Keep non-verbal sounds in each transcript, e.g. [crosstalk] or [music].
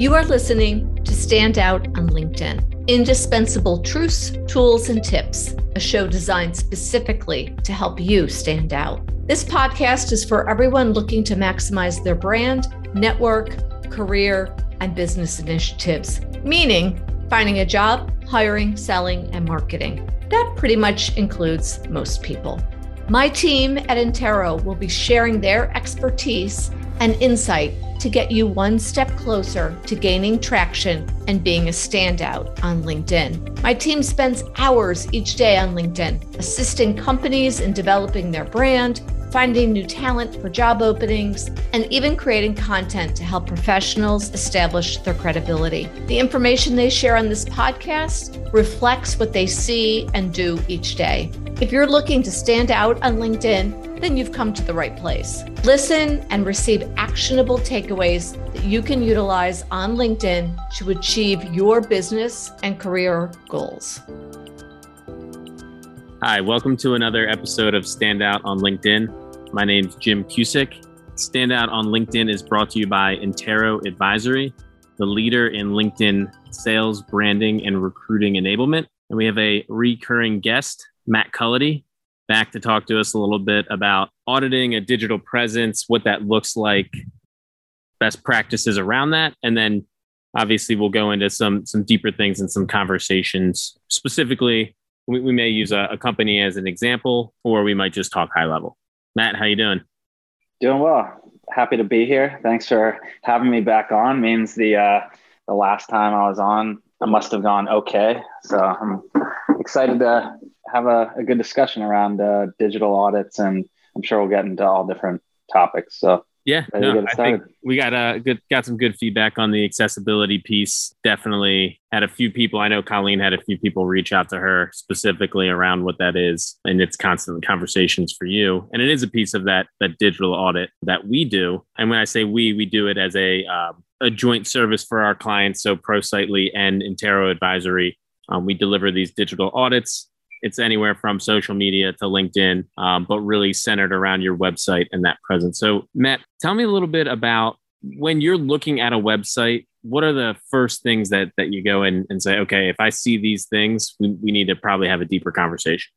You are listening to Stand Out on LinkedIn. Indispensable truths, tools, and tips, a show designed specifically to help you stand out. This podcast is for everyone looking to maximize their brand, network, career, and business initiatives, meaning finding a job, hiring, selling, and marketing. That pretty much includes most people. My team at Intero will be sharing their expertise and insight to get you one step closer to gaining traction and being a standout on LinkedIn. My team spends hours each day on LinkedIn, assisting companies in developing their brand, finding new talent for job openings, and even creating content to help professionals establish their credibility. The information they share on this podcast reflects what they see and do each day. If you're looking to stand out on LinkedIn, then you've come to the right place. Listen and receive actionable takeaways that you can utilize on LinkedIn to achieve your business and career goals. Hi, welcome to another episode of Standout on LinkedIn. My name's Jim Cusick. Standout on LinkedIn is brought to you by Intero Advisory, the leader in LinkedIn sales, branding, and recruiting enablement. And we have a recurring guest, Matt Cullity, back to talk to us a little bit about auditing a digital presence, what that looks like, best practices around that, and then obviously we'll go into some some deeper things and some conversations. Specifically, we, we may use a, a company as an example, or we might just talk high level. Matt, how you doing? Doing well. Happy to be here. Thanks for having me back on. Means the uh, the last time I was on, I must have gone okay. So I'm excited to have a, a good discussion around uh, digital audits, and I'm sure we'll get into all different topics. So yeah, no, I think we got a good got some good feedback on the accessibility piece. Definitely had a few people. I know Colleen had a few people reach out to her specifically around what that is, and it's constant conversations for you. And it is a piece of that that digital audit that we do. And when I say we, we do it as a um, a joint service for our clients. So ProSightly and Intero Advisory, um, we deliver these digital audits it's anywhere from social media to LinkedIn, um, but really centered around your website and that presence. So, Matt, tell me a little bit about when you're looking at a website. What are the first things that that you go in and say, okay, if I see these things, we, we need to probably have a deeper conversation.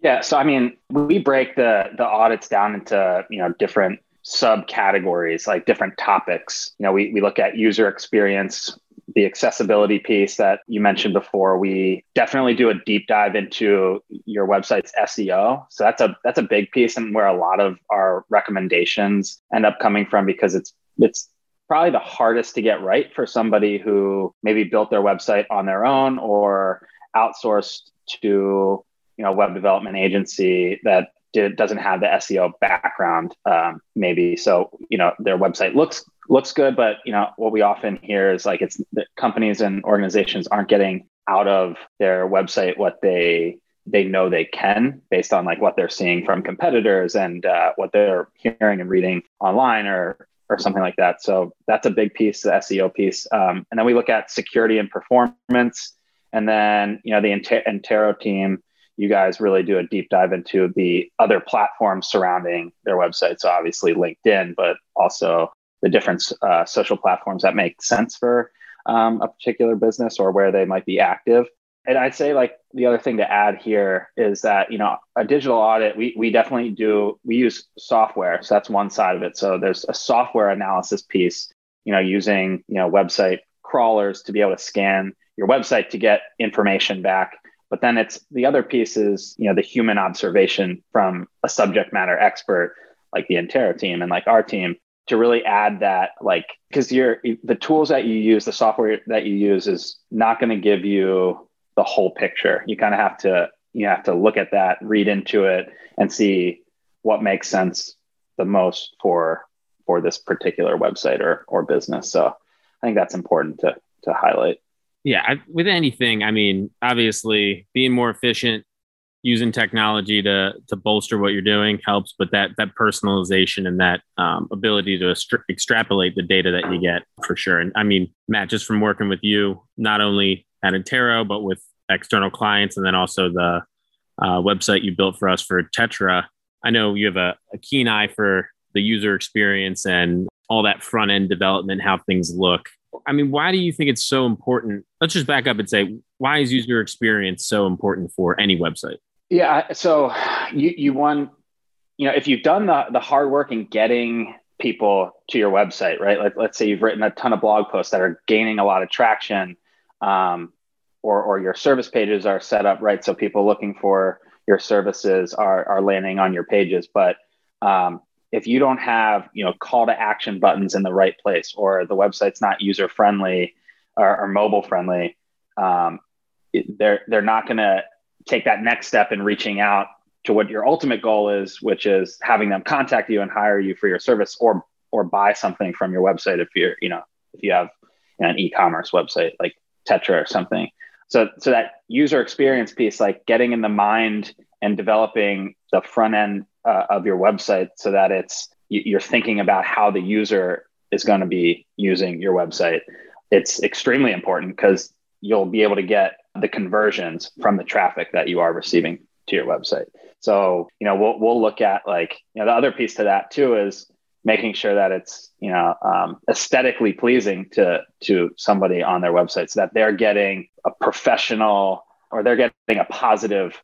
Yeah, so I mean, we break the the audits down into you know different subcategories, like different topics. You know, we we look at user experience, the accessibility piece that you mentioned before, we definitely do a deep dive into your website's SEO. So that's a that's a big piece and where a lot of our recommendations end up coming from because it's it's probably the hardest to get right for somebody who maybe built their website on their own or outsourced to you know web development agency that did, doesn't have the SEO background, um, maybe. So you know their website looks looks good, but you know what we often hear is like it's that companies and organizations aren't getting out of their website what they they know they can based on like what they're seeing from competitors and uh, what they're hearing and reading online or or something like that. So that's a big piece, the SEO piece. Um, and then we look at security and performance. And then, you know, the Intero team you guys really do a deep dive into the other platforms surrounding their website. So obviously LinkedIn, but also the different uh, social platforms that make sense for um, a particular business or where they might be active. And I'd say like the other thing to add here is that you know a digital audit we we definitely do we use software so that's one side of it. So there's a software analysis piece you know using you know website crawlers to be able to scan your website to get information back but then it's the other piece is, you know, the human observation from a subject matter expert like the Intero team and like our team to really add that like because you're the tools that you use, the software that you use is not going to give you the whole picture. You kind of have to you have to look at that, read into it, and see what makes sense the most for for this particular website or or business. So I think that's important to to highlight yeah, I, with anything, I mean, obviously being more efficient, using technology to to bolster what you're doing helps, but that that personalization and that um, ability to extrapolate the data that you get for sure. And I mean, Matt, just from working with you, not only at Intero, but with external clients, and then also the uh, website you built for us for Tetra. I know you have a, a keen eye for the user experience and all that front end development, how things look. I mean, why do you think it's so important? Let's just back up and say, why is user experience so important for any website? Yeah. So you, you want, you know, if you've done the, the hard work in getting people to your website, right? Like, let's say you've written a ton of blog posts that are gaining a lot of traction, um, or, or your service pages are set up right. So people looking for your services are, are landing on your pages. But um, if you don't have you know call to action buttons in the right place or the website's not user friendly or, or mobile friendly um, they're they're not going to take that next step in reaching out to what your ultimate goal is which is having them contact you and hire you for your service or or buy something from your website if you're you know if you have an e-commerce website like tetra or something. So so that user experience piece like getting in the mind and developing the front end uh, of your website so that it's you're thinking about how the user is going to be using your website. It's extremely important because you'll be able to get the conversions from the traffic that you are receiving to your website. So you know we'll, we'll look at like you know the other piece to that too is making sure that it's you know um, aesthetically pleasing to to somebody on their website so that they're getting a professional or they're getting a positive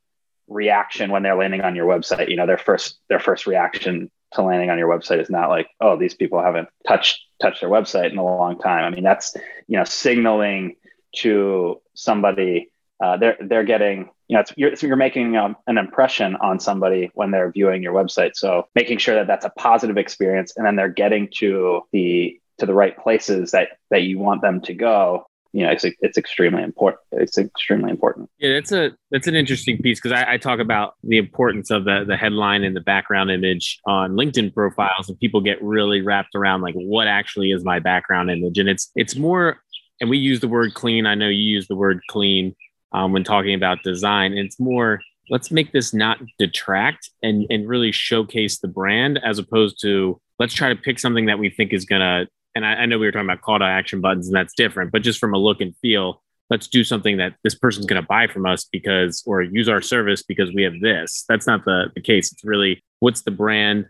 reaction when they're landing on your website. You know their first their first reaction to landing on your website is not like oh these people haven't touched touched their website in a long time. I mean that's you know signaling to somebody uh, they're they're getting you know you're, you're making um, an impression on somebody when they're viewing your website. So making sure that that's a positive experience and then they're getting to the to the right places that that you want them to go you know it's it's extremely important it's extremely important. Yeah that's a that's an interesting piece because I, I, talk about the importance of the the headline and the background image on linkedin profiles and people get really wrapped around like what actually is my background image? And it's it's more and we use the word clean i know you use the word clean um, when talking about design And it's more let's make this not detract and and really showcase the brand as opposed to let's try to pick something that we think is to and I, I, know we were talking about call to action buttons and that's different, but just from a look and feel, let's do something that this person's going to buy from us because, or use our service because we have this. That's not the, the case. It's really what's the brand?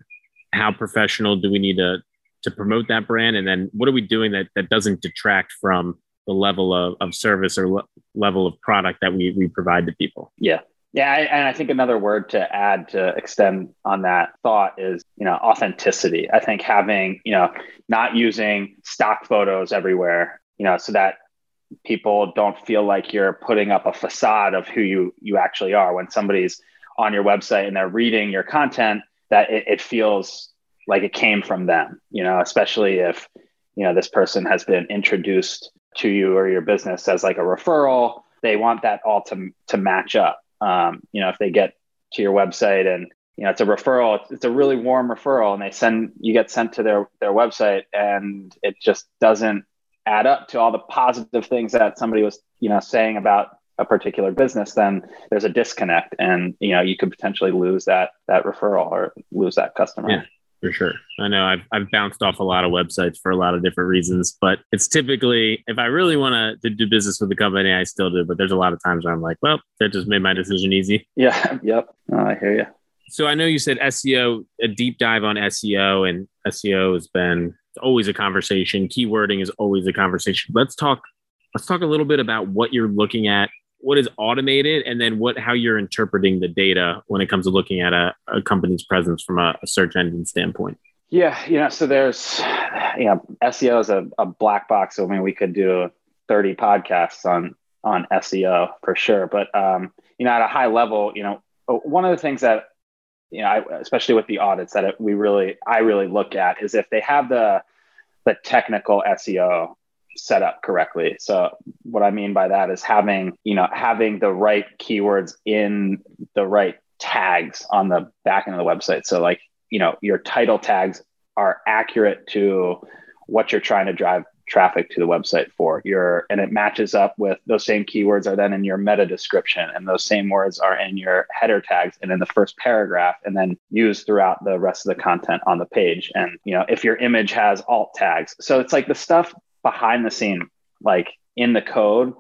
How professional do we need to, to promote that brand? And then what are we doing that, that doesn't detract from the level of, of service or le- level of product that we, we provide to people? Yeah. Yeah, I, and I think another word to add to extend on that thought is, you know, authenticity. I think having, you know, not using stock photos everywhere, you know, so that people don't feel like you're putting up a facade of who you you actually are. When somebody's on your website and they're reading your content, that it, it feels like it came from them. You know, especially if you know this person has been introduced to you or your business as like a referral. They want that all to to match up um, you know, if they get to your website and you know it's a referral, it's, it's a really warm referral, and they send you get sent to their their website, and it just doesn't add up to all the positive things that somebody was you know saying about a particular business, then there's a disconnect, and you know you could potentially lose that that referral or lose that customer. Yeah for sure. I know I've, I've bounced off a lot of websites for a lot of different reasons, but it's typically if I really want to do business with the company, I still do. But there's a lot of times where I'm like, well, that just made my decision easy. Yeah. [laughs] Yep. I hear you. So I know you said SEO, a deep dive on SEO, and SEO has been always a conversation. Keywording is always a conversation. Let's talk. Let's talk a little bit about what you're looking at what is automated and then what how you're interpreting the data when it comes to looking at a, a company's presence from a, a, search engine standpoint. Yeah you know so there's you know seo is a, a black box. So i mean we could do 30 podcasts on on seo for sure. But um you know at a high level you know one of the things that you know I, especially with the audits that it, we really i really look at is if they have the the technical seo set up correctly. So what I mean by that is having, you know, having the right keywords in the right tags on the back end of the website. So like, you know, your title tags are accurate to what you're trying to drive traffic to the website for your and it matches up with those same keywords are then in your meta description and those same words are in your header tags and in the first paragraph and then used throughout the rest of the content on the page and you know if your image has alt tags so it's like the stuff behind the scene, like in the code.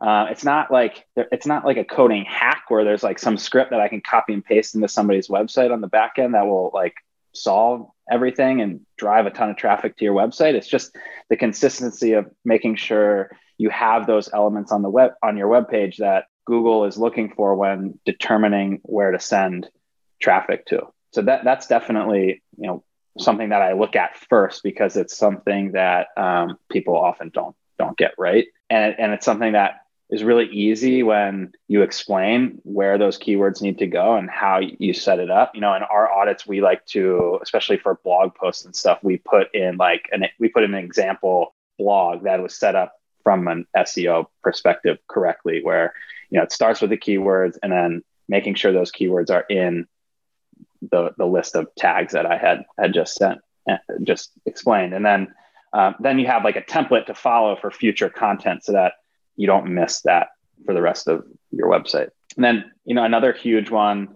Uh, it's not like it's not like a coding hack where there's like some script that I can copy and paste into somebody's website on the back end that will like solve everything and drive a ton of traffic to your website. It's just the consistency of making sure you have those elements on the web on your web page that Google is looking for when determining where to send traffic to. So that that's definitely you know something that I look at first because it's something that um, people often don't don't get right, and and it's something that is really easy when you explain where those keywords need to go and how you set it up. You know, in our audits, we like to, especially for blog posts and stuff, we put in like an we put in an example blog that was set up from an SEO perspective correctly, where you know it starts with the keywords and then making sure those keywords are in the the list of tags that I had had just sent eh, just explained, and then um, then you have like a template to follow for future content so that you don't miss that for the rest of your website. And then, you know, another huge one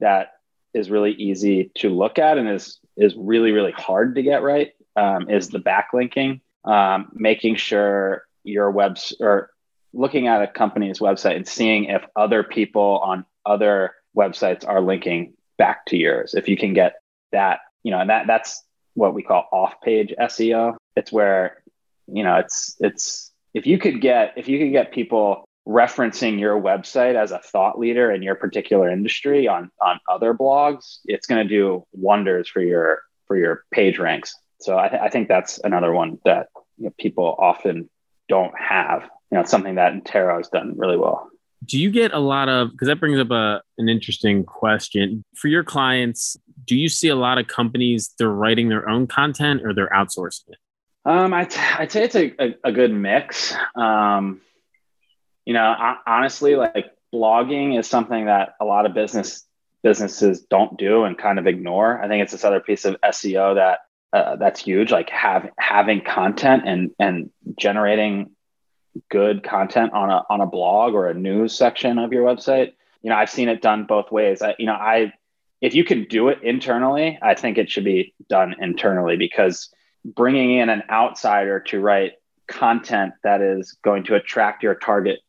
that is really easy to look at and is is really really hard to get right um, is the backlinking, um, making sure your webs or looking at a company's website and seeing if other people on other websites are linking back to yours. If you can get that, you know, and that that's what we call off-page SEO. It's where, you know, it's it's if you could get if you could get people referencing your website as a thought leader in your particular industry on on other blogs, it's going to do wonders for your for your page ranks. So I, th- I think that's another one that you know, people often don't have. You know, something that Intero has done really well. Do you get a lot of because that brings up a an interesting question for your clients? Do you see a lot of companies they're writing their own content or they're outsourcing it? Um, I'd, I'd say it's a, a, a good mix. Um, you know, honestly, like blogging is something that a lot of business businesses don't do and kind of ignore. I think it's this other piece of SEO that uh, that's huge. Like have having content and and generating good content on a on a blog or a news section of your website. You know, I've seen it done both ways. I, you know, I if you can do it internally, I think it should be done internally because bringing in an outsider to write content that is going to attract your target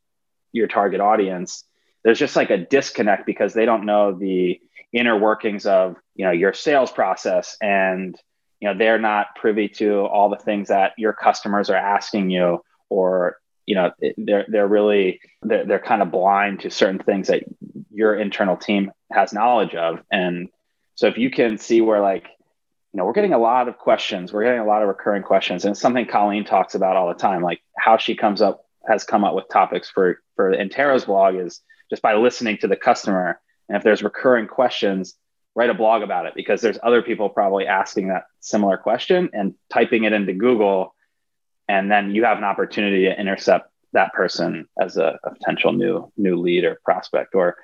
your target audience there's just like a disconnect because they don't know the inner workings of you know your sales process and you know they're not privy to all the things that your customers are asking you or you know they're they're really they're, they're kind of blind to certain things that your internal team has knowledge of and so if you can see where like you know, we're getting a lot of questions. We're getting a lot of recurring questions, and it's something Colleen talks about all the time. Like how she comes up has come up with topics for for Intero's blog is just by listening to the customer, and if there's recurring questions, write a blog about it because there's other people probably asking that similar question and typing it into Google, and then you have an opportunity to intercept that person as a, a potential new new lead or prospect, or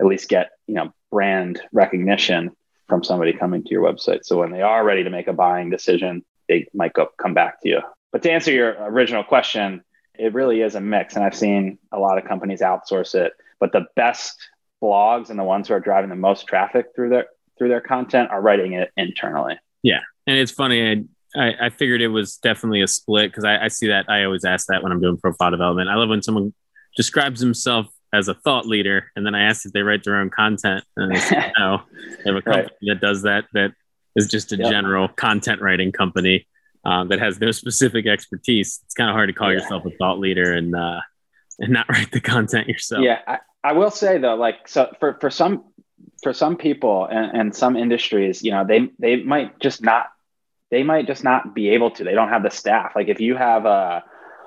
at least get you know brand recognition from somebody coming to your website. So when they are ready to make a buying decision, they might go come back to you. But to answer your original question, it really is a mix. And I've seen a lot of companies outsource it, but the best blogs and the ones who are driving the most traffic through their through their content are writing it internally. Yeah. And it's funny. I, I, I figured it was definitely a split because I, I see that. I always ask that when I'm doing profile development. I love when someone describes himself as a thought leader, and then I ask if they write their own content, and they said [laughs] no. They have a company right. that does that. That is just a yep. general content writing company um, that has no specific expertise. It's kind of hard to call yeah. yourself a thought leader and uh, and not [laughs] write the content yourself. Yeah, I, I will say though, like so for for some for some people and, and some industries, you know, they they might just not they might just not be able to. They don't have the staff. Like if you have a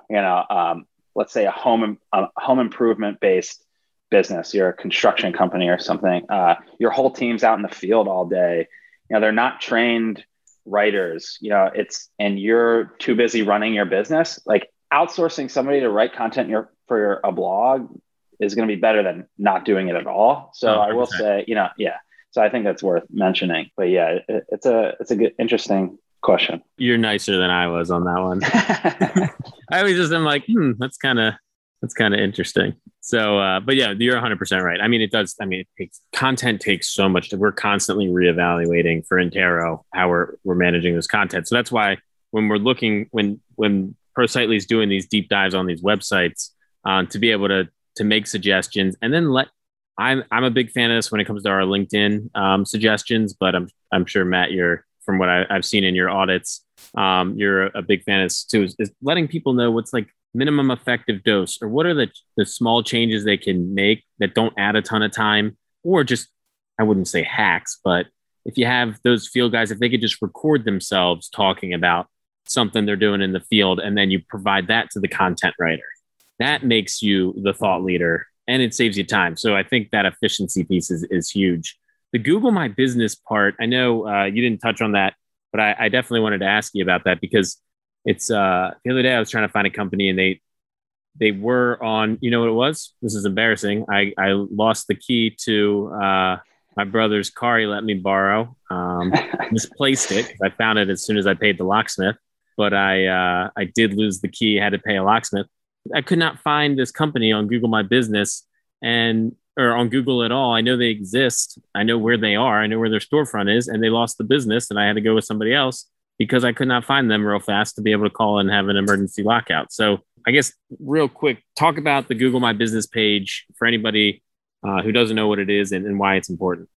you know um, let's say a home a home improvement based business, you're a construction company or something, uh, your whole team's out in the field all day. You know, they're not trained writers. You know, it's and you're too busy running your business. Like outsourcing somebody to write content your, for your, a blog is going to be better than not doing it at all. So I will say, you know, yeah. So I think that's worth mentioning. But yeah, it, it's a it's a good interesting question. You're nicer than I was on that one. [laughs] I always just am like, hmm, that's kind of that's kind of interesting. So, uh, but yeah, you're 100 percent right. I mean, it does. I mean, it takes content takes so much. We're constantly reevaluating for Intero how we're we're managing this content. So that's why when we're looking when when ProSightly is doing these deep dives on these websites uh, to be able to to make suggestions and then let I'm I'm a big fan of this when it comes to our LinkedIn um, suggestions, but I'm I'm sure Matt, you're from what I, have seen in your audits, um, you're a big fan of too. Is, is letting people know what's like minimum effective dose, or what are the the small changes they can make that don't add a ton of time, or just I wouldn't say hacks, but if you have those field guys, if they could just record themselves talking about something they're doing in the field, and then you provide that to the content writer, that makes you the thought leader and it saves you time. So I think that efficiency piece is, is huge. The Google My Business part, I know uh, you didn't touch on that, but I, I, definitely wanted to ask you about that because it's uh, the other day I was trying to find a company and they they were on. You know what it was? This is embarrassing. I I lost the key to uh, my brother's car. He let me borrow. Um, [laughs] misplaced it. I found it as soon as I paid the locksmith, but I uh, I did lose the key. Had to pay a locksmith. I could not find this company on Google My Business and or on Google at all. I know they exist. I know where they are. I know where their storefront is, and they lost the business, and I had to go with somebody else because I could not find them real fast to be able to call and have an emergency lockout. So I guess real quick, talk about the Google My Business page for anybody uh, who doesn't know what it is and, and why it's important.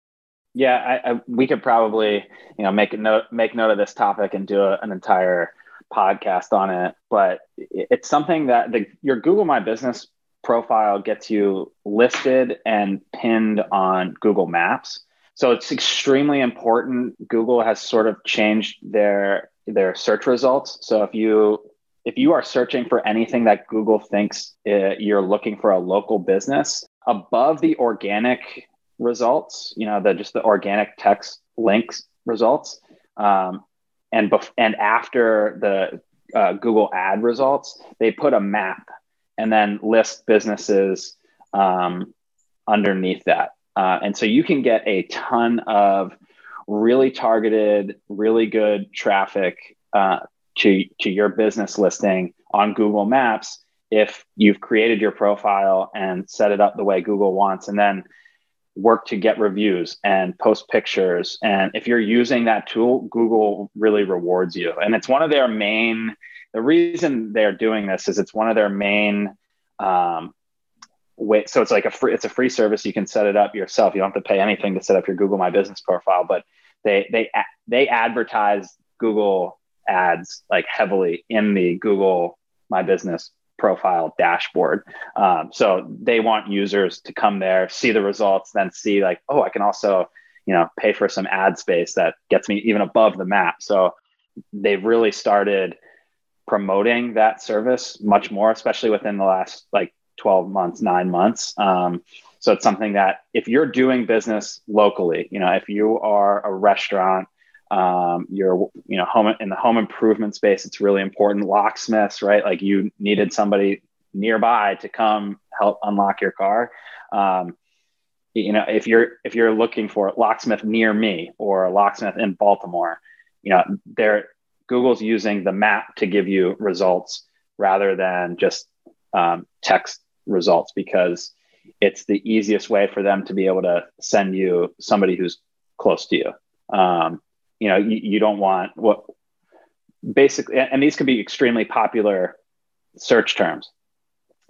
Yeah, I, I, we could probably you know make a note make note of this topic and do a, an entire podcast on it, but it's something that the, your Google My Business profile gets you listed and pinned on Google Maps. So it's extremely important. Google has sort of changed their their search results. So if you if you are searching for anything that Google thinks uh, you're looking for a local business, above the organic results, you know, the just the organic text links results, um, and bef- and after the uh, Google ad results, they put a map and then list businesses um, underneath that. Uh, and so you can get a ton of really targeted, really good traffic uh, to, to your business listing on Google Maps if you've created your profile and set it up the way Google wants. And then work to get reviews and post pictures. And if you're using that tool, Google really rewards you. And it's one of their main, the reason they're doing this is it's one of their main, um, way. So it's like a free, it's a free service. You can set it up yourself. You don't have to pay anything to set up your Google My Business profile, but they, they, they advertise Google ads like heavily in the Google My Business profile dashboard. Um, so they want users to come there, see the results, then see like, oh, I can also, you know, pay for some ad space that gets me even above the map. So they've really started promoting that service much more, especially within the last like 12 months, nine months. Um, so it's something that if you're doing business locally, you know, if you are a restaurant um, you're you know home in the home improvement space it's really important. Locksmiths right? Like you needed somebody nearby to come help unlock your car. Um, you know if you're if you're looking for a locksmith near me or a locksmith in baltimore you know they're google's using the map to give you results rather than just um, text results because it's the easiest way for them to be able to send you somebody who's close to you. Um, you know you, you don't want what basically and these can be extremely popular search terms.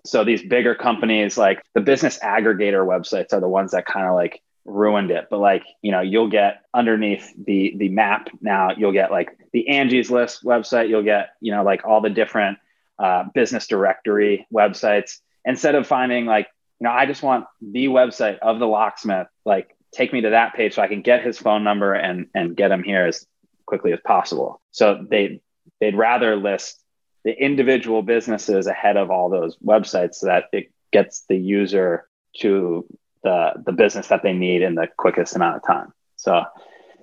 So these bigger companies like the business aggregator websites are the ones that kind of like ruined it but like you know you'll get underneath the the map now you'll get like the angie's list website you'll get you know like all the different uh, business directory websites instead of finding like you know i just want the website of the locksmith like take me to that page so I can get his phone number and and get him here as quickly as possible. So they they'd rather list the individual businesses ahead of all those websites so that it gets the user to the the business that they need in the quickest amount of time. So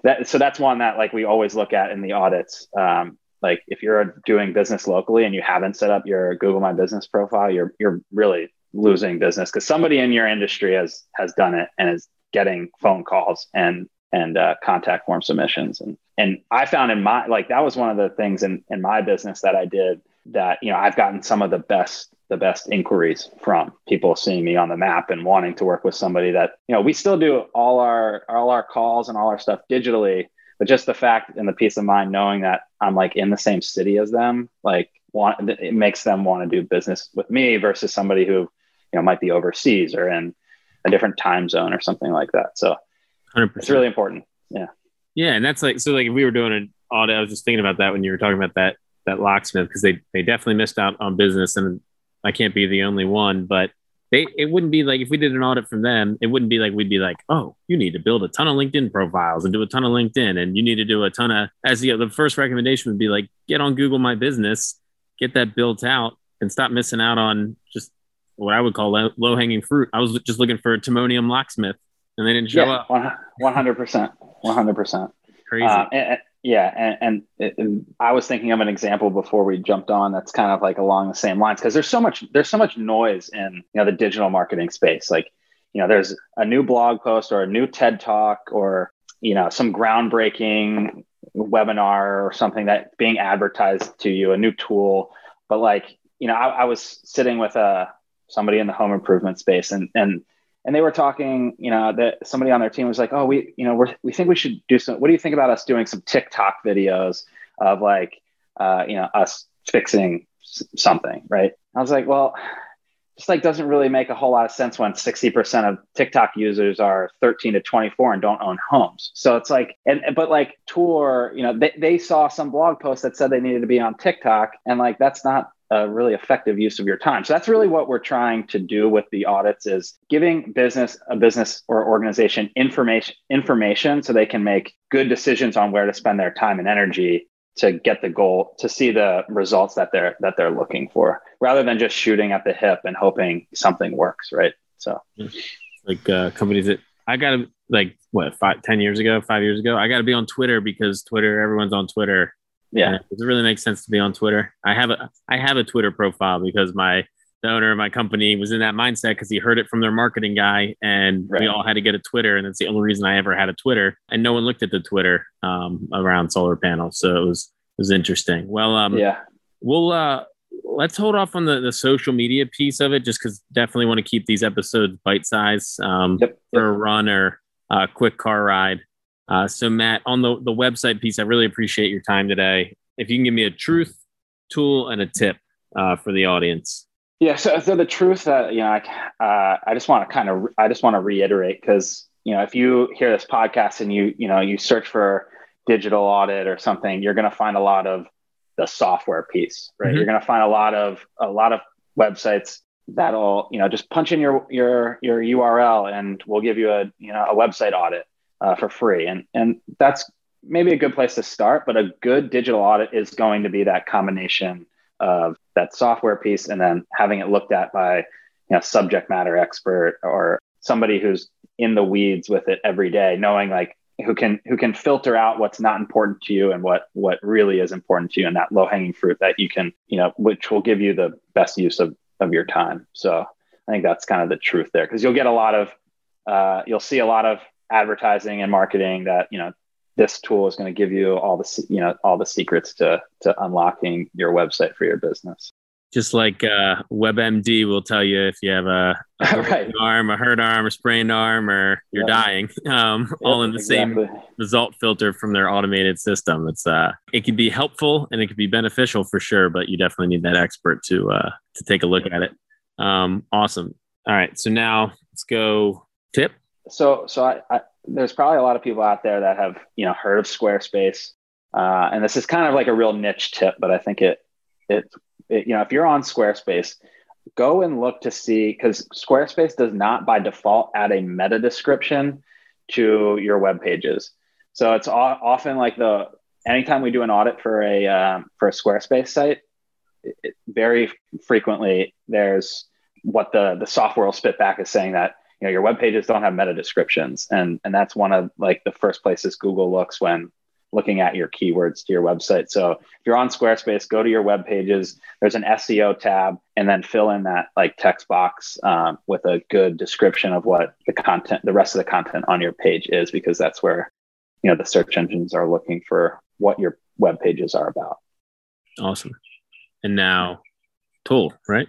that so that's one that like we always look at in the audits. Um, like if you're doing business locally and you haven't set up your Google My Business profile, you're you're really losing business because somebody in your industry has has done it and is getting phone calls and and uh, contact form submissions and and I found in my like that was one of the things in in my business that I did that you know I've gotten some of the best the best inquiries from people seeing me on the map and wanting to work with somebody that you know we still do all our all our calls and all our stuff digitally but just the fact and the peace of mind knowing that I'm like in the same city as them like want it makes them want to do business with me versus somebody who you know might be overseas or in a different time zone or something like that. So 100%. it's really important. Yeah. Yeah. And that's like, so like if we were doing an audit, I was just thinking about that when you were talking about that, that locksmith, because they, they definitely missed out on business and I can't be the only one, but they, it wouldn't be like if we did an audit from them, it wouldn't be like we'd be like, oh, you need to build a ton of LinkedIn profiles and do a ton of LinkedIn, and you need to do a ton of. As the the first recommendation would be like, get on Google My Business, get that built out, and stop missing out on just what I would call low hanging fruit. I was just looking for a Timonium locksmith, and they didn't show yeah, up. One hundred percent, one hundred percent. Crazy. Uh, and, yeah, and, and, and, I was thinking of an example before we jumped on. That's kind of like along the same lines because there's so much there's so much noise in you know the digital marketing space. Like you know, there's a new blog post or a new TED talk or you know some groundbreaking webinar or something that being advertised to you, a new tool. But like you know, I, I was sitting with a uh, somebody in the home improvement space, and and and they were talking, you know, that somebody on their team was like, "Oh, we, you know, we we think we should do some. What do you think about us doing some TikTok videos of like, uh, you know, us fixing something, right?" I was like, "Well, just like doesn't really make a whole lot of sense when 60% of TikTok users are 13 to 24 and don't own homes. So it's like, and but like Tour, you know, they, they saw some blog post that said they needed to be on TikTok, and like that's not a really effective use of your time. So that's really what we're trying to do with the audits is giving business a business or organization information information so they can make good decisions on where to spend their time and energy to get the goal to see the results that they're that they're looking for rather than just shooting at the hip and hoping something works right? So. Like uh, companies that i got to like what five ten years ago five years ago i got to be on twitter because twitter everyone's on twitter yeah, it really make sense to be on Twitter? I have a I have a Twitter profile because my the owner of my company was in that mindset because he heard it from their marketing guy, and right. we all had to get a Twitter, and that's the only reason I ever had a Twitter. And no one looked at the Twitter um, around solar panels, so it was it was interesting. Well, um, yeah, we'll uh, let's hold off on the, the social media piece of it, just because definitely want to keep these episodes bite size um, yep, yep. for a run or a quick car ride. Uh, so, Matt, on the, the website piece, I really appreciate your time today. If you can give me a truth, tool, and a tip uh, for the audience. Yeah. So, so the truth that, you know, I, uh, I just want to kind of, I just want to reiterate because, you know, if you hear this podcast and you, you know, you search for digital audit or something, you're going to find a lot of the software piece, right? Mm-hmm. You're going to find a lot of, a lot of websites that'll, you know, just punch in your, your, your URL and we'll give you a, you know, a website audit uh, for free. And, and that's maybe a good place to start, but a good digital audit is going to be that combination of that software piece and then having it looked at by you know subject matter expert or somebody who's in the weeds with it every day knowing like who can who can filter out what's not important to you and what what really is important to you and that low hanging fruit that you can you know which will give you the best use of of your time so i think that's kind of the truth there because you'll get a lot of uh, you'll see a lot of advertising and marketing that you know this tool is going to give you all the you know all the secrets to to unlocking your website for your business just like uh, WebMD will tell you if you have a, a [laughs] right. arm, a hurt arm, a sprained arm, or you're yep. dying, um, yep, all in the exactly. same result filter from their automated system. It's uh, it can be helpful and it can be beneficial for sure, but you definitely need that expert to uh, to take a look at it. Um, awesome. All right, so now let's go tip so so I, I, there's probably a lot of people out there that have you know heard of Squarespace, uh, and this is kind of like a real niche tip, but I think it, it it you know if you're on Squarespace, go and look to see because Squarespace does not by default add a meta description to your web pages. So it's often like the anytime we do an audit for a um, for a Squarespace site, it, very frequently there's what the the software will spit back is saying that know your web pages don't have meta descriptions. And and that's one of like the first places google looks when looking at your keywords to your website. So if you're on squarespace go to your web pages. There's an seo tab and then fill in that like text box um, with a good description of what the content the rest of the content on your page is because that's where you know the search engines are looking for what your web pages are about. Awesome. And now tool right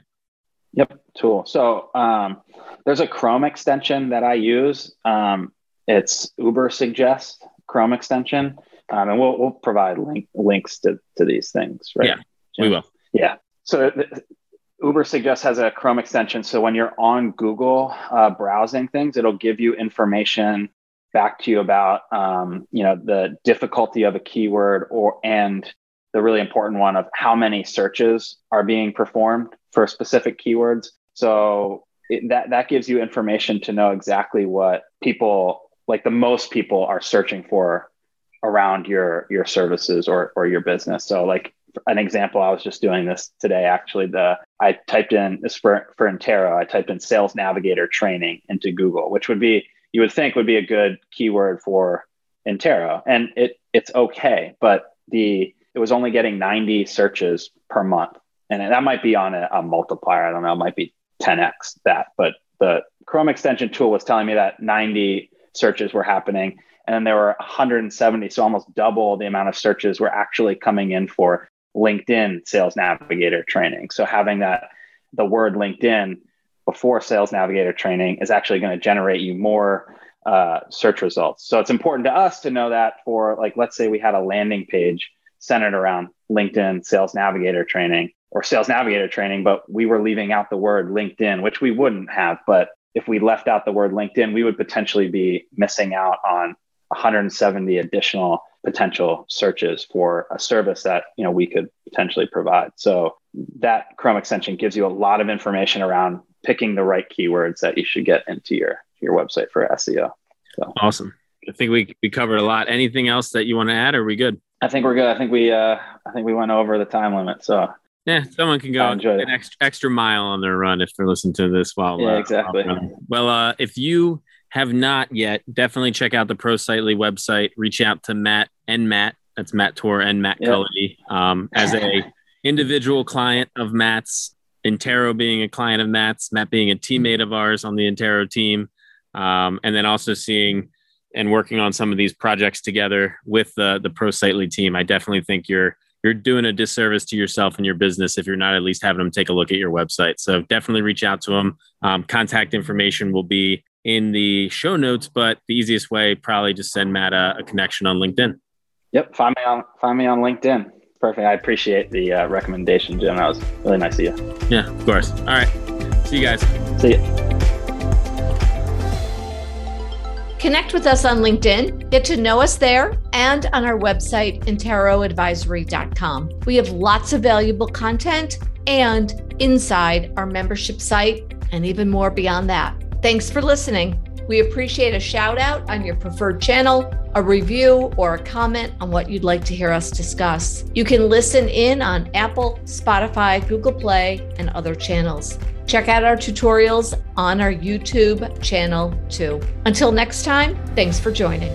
Yep, tool. So um, there's a Chrome extension that I use. Um, it's Ubersuggest Chrome extension, um, and we'll we'll provide link, links to to these things. Right? Yeah, we will. Yeah. So Ubersuggest has a Chrome extension. So when you're on Google uh, browsing things, it'll give you information back to you about um, you know the difficulty of a keyword or and the really important one of how many searches are being performed for specific keywords. So it, that that gives you information to know exactly what people like the most people are searching for around your your services or or your business. So like an example, I was just doing this today. Actually, the I typed in for for Intero. I typed in Sales Navigator training into Google, which would be you would think would be a good keyword for Intero, and it it's okay, but the it was only getting 90 searches per month, and that might be on a, a multiplier. I don't know, it might be 10x that, but the Chrome extension tool was telling me that 90 searches were happening, and then there were 170, so almost double the amount of searches were actually coming in for LinkedIn Sales Navigator training. So having that the word LinkedIn before Sales Navigator training is actually going to generate you more uh, search results. So it's important to us to know that for like, let's say we had a landing page centered around LinkedIn Sales Navigator training or Sales Navigator training, but we were leaving out the word LinkedIn, which we wouldn't have. But if we left out the word LinkedIn, we would potentially be missing out on 170 additional potential searches for a service that you know we could potentially provide. So that Chrome extension gives you a lot of information around picking the right keywords that you should get into your your website for SEO. So. Awesome. I think we we covered a lot. Anything else that you want to add? Or are we good? I think we're good. I think we uh I think we went over the time limit. So yeah, someone can go an extra, extra mile on their run if they're listening to this while yeah, uh, exactly. While well, uh, if you have not yet, definitely check out the Pro Sightly website. Reach out to Matt and Matt. That's Matt Tor and Matt yep. Cullity. Um, as a [laughs] individual client of Matt's, Intero being a client of Matt's, Matt being a teammate of ours on the Intero team, um, and then also seeing and working on some of these projects together with the the ProSightly team. I definitely think you're you're doing a disservice to yourself and your business if you're not at least having them take a look at your website. So definitely reach out to them. Um, contact information will be in the show notes, but the easiest way probably just send Matt a, a connection on LinkedIn. Yep, find me on find me on LinkedIn perfect. I appreciate the uh, recommendation, Jim. That was really nice of you. Yeah, of course. All right. See you guys. See you. Connect with us on LinkedIn, get to know us there, and on our website, interoadvisory.com. We have lots of valuable content and inside our membership site, and even more beyond that. Thanks for listening. We appreciate a shout out on your preferred channel, a review, or a comment on what you'd like to hear us discuss. You can listen in on Apple, Spotify, Google Play, and other channels. Check out our tutorials on our YouTube channel too. Until next time, thanks for joining.